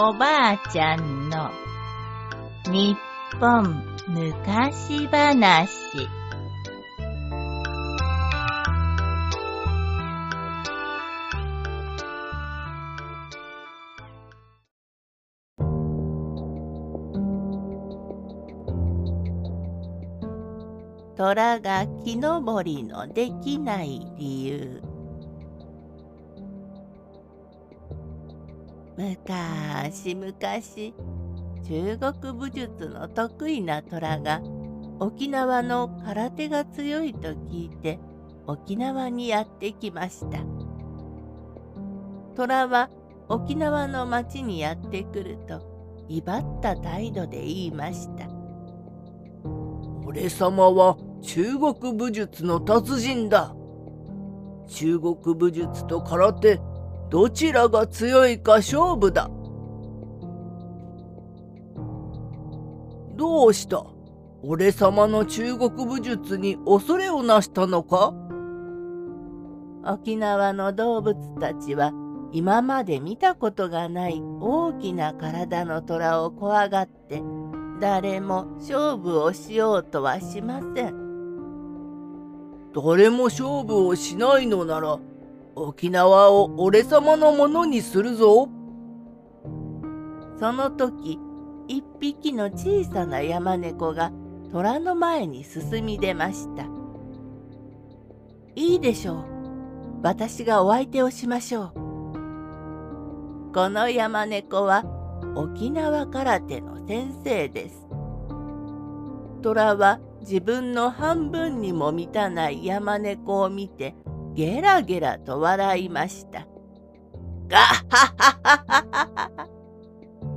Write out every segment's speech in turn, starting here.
おばあちゃんの日本昔話。虎が木登りのできない理由。昔昔中国武術の得意な虎が沖縄の空手が強いと聞いて沖縄にやってきました虎は沖縄の町にやってくると威張った態度で言いました俺様は中国武術の達人だ。中国武術と空手、どちらが強いか勝負だ。どうした？俺様の中国武術に恐れをなしたのか？沖縄の動物たちは今まで見たことがない大きな体の虎を怖がって誰も勝負をしようとはしません。誰も勝負をしないのなら沖縄を俺様のものにするぞ。その時一匹の小さな山猫が虎の前に進み出ました。いいでしょう。私がお相手をしましょう。この山猫は沖縄空手の先生です。虎は自分の半分にも満たない山猫を見てゲラゲラと笑いました。ガッハハハハハ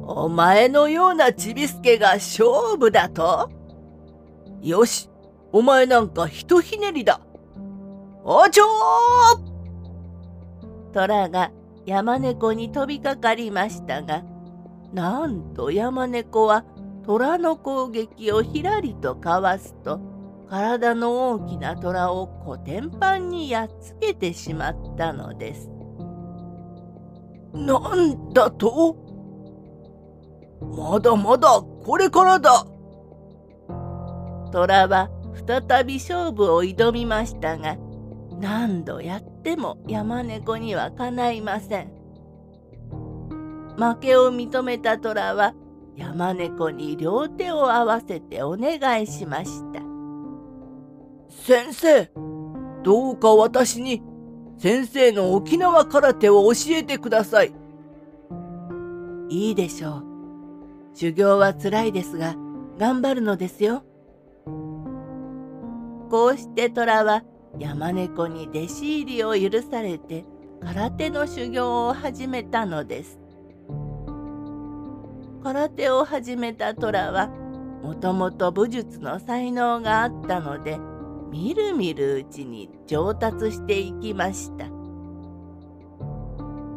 お前のようなちびすけが勝負だと？よし、お前なんかひとひねりだ。おちょー虎が山猫に飛びかかりましたが、なんと山猫は虎の攻撃をひらりとかわすと体の大きな虎をコテンパンにやっつけてしまったのです。なんだと？まだまだこれからだ虎は再び勝負を挑みましたが何度やっても山猫にはかないません。負けを認めた虎は山猫に両手を合わせてお願いしました。先生、どうか私に先生の沖縄空手を教えてください。いいでしょう。修行は辛いですが、頑張るのですよ。こうして虎は山猫に弟子入りを許されて空手の修行を始めたのです。空手を始めた虎はもともと武術の才能があったのでみるみるうちに上達していきました。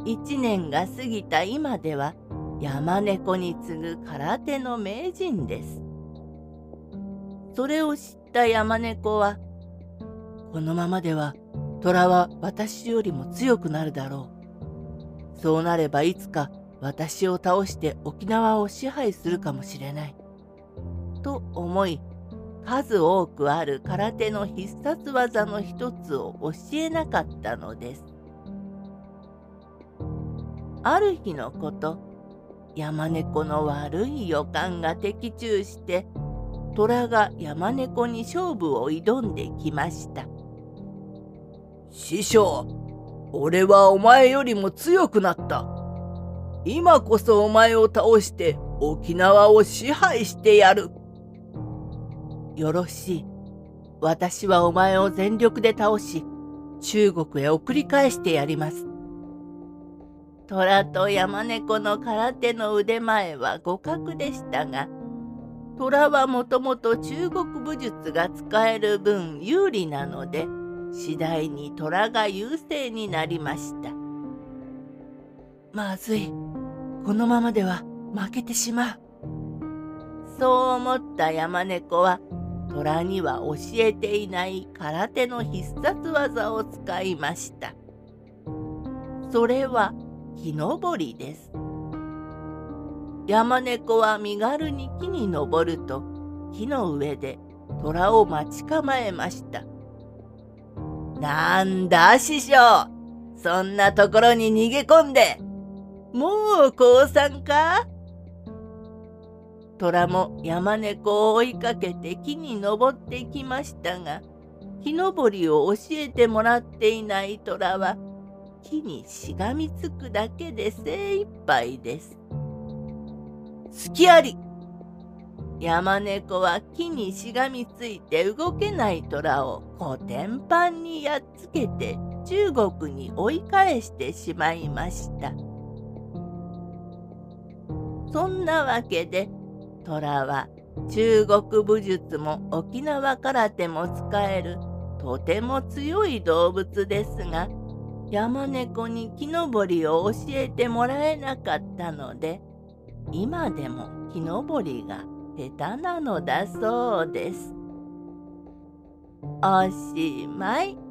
一年が過ぎた今では山猫に次ぐ空手の名人です。それを知った山猫はこのままでは虎は私よりも強くなるだろう。そうなればいつか私を倒して沖縄を支配するかもしれない。と思い、数多くある空手の必殺技の一つを教えなかったのです。ある日のこと、山猫の悪い予感が的中して、虎が山猫に勝負を挑んできました。師匠、俺はお前よりも強くなった。今こそお前を倒して沖縄を支配してやる。よろしい。私はお前を全力で倒し、中国へ送り返してやります。虎と山猫の空手の腕前は互角でしたが、虎はもともと中国武術が使える分有利なので、次第に虎が優勢になりました。まずい。このままでは負けてしまう。そう思った山猫は虎には教えていない空手の必殺技を使いました。それは木登りです。山猫は身軽に木に登ると木の上で虎を待ち構えました。なんだ師匠そんなところに逃げ込んでもう降参か？虎も山猫を追いかけて木に登ってきましたが木登りを教えてもらっていない虎は木にしがみつくだけで精一杯です。隙あり山猫は木にしがみついて動けない虎をコテンパンにやっつけて中国に追い返してしまいました。そんなわけで虎は中国武術も沖縄空手も使えるとても強い動物ですが山猫に木登りを教えてもらえなかったので今でも木登りが下手なのだそうです。おしまい。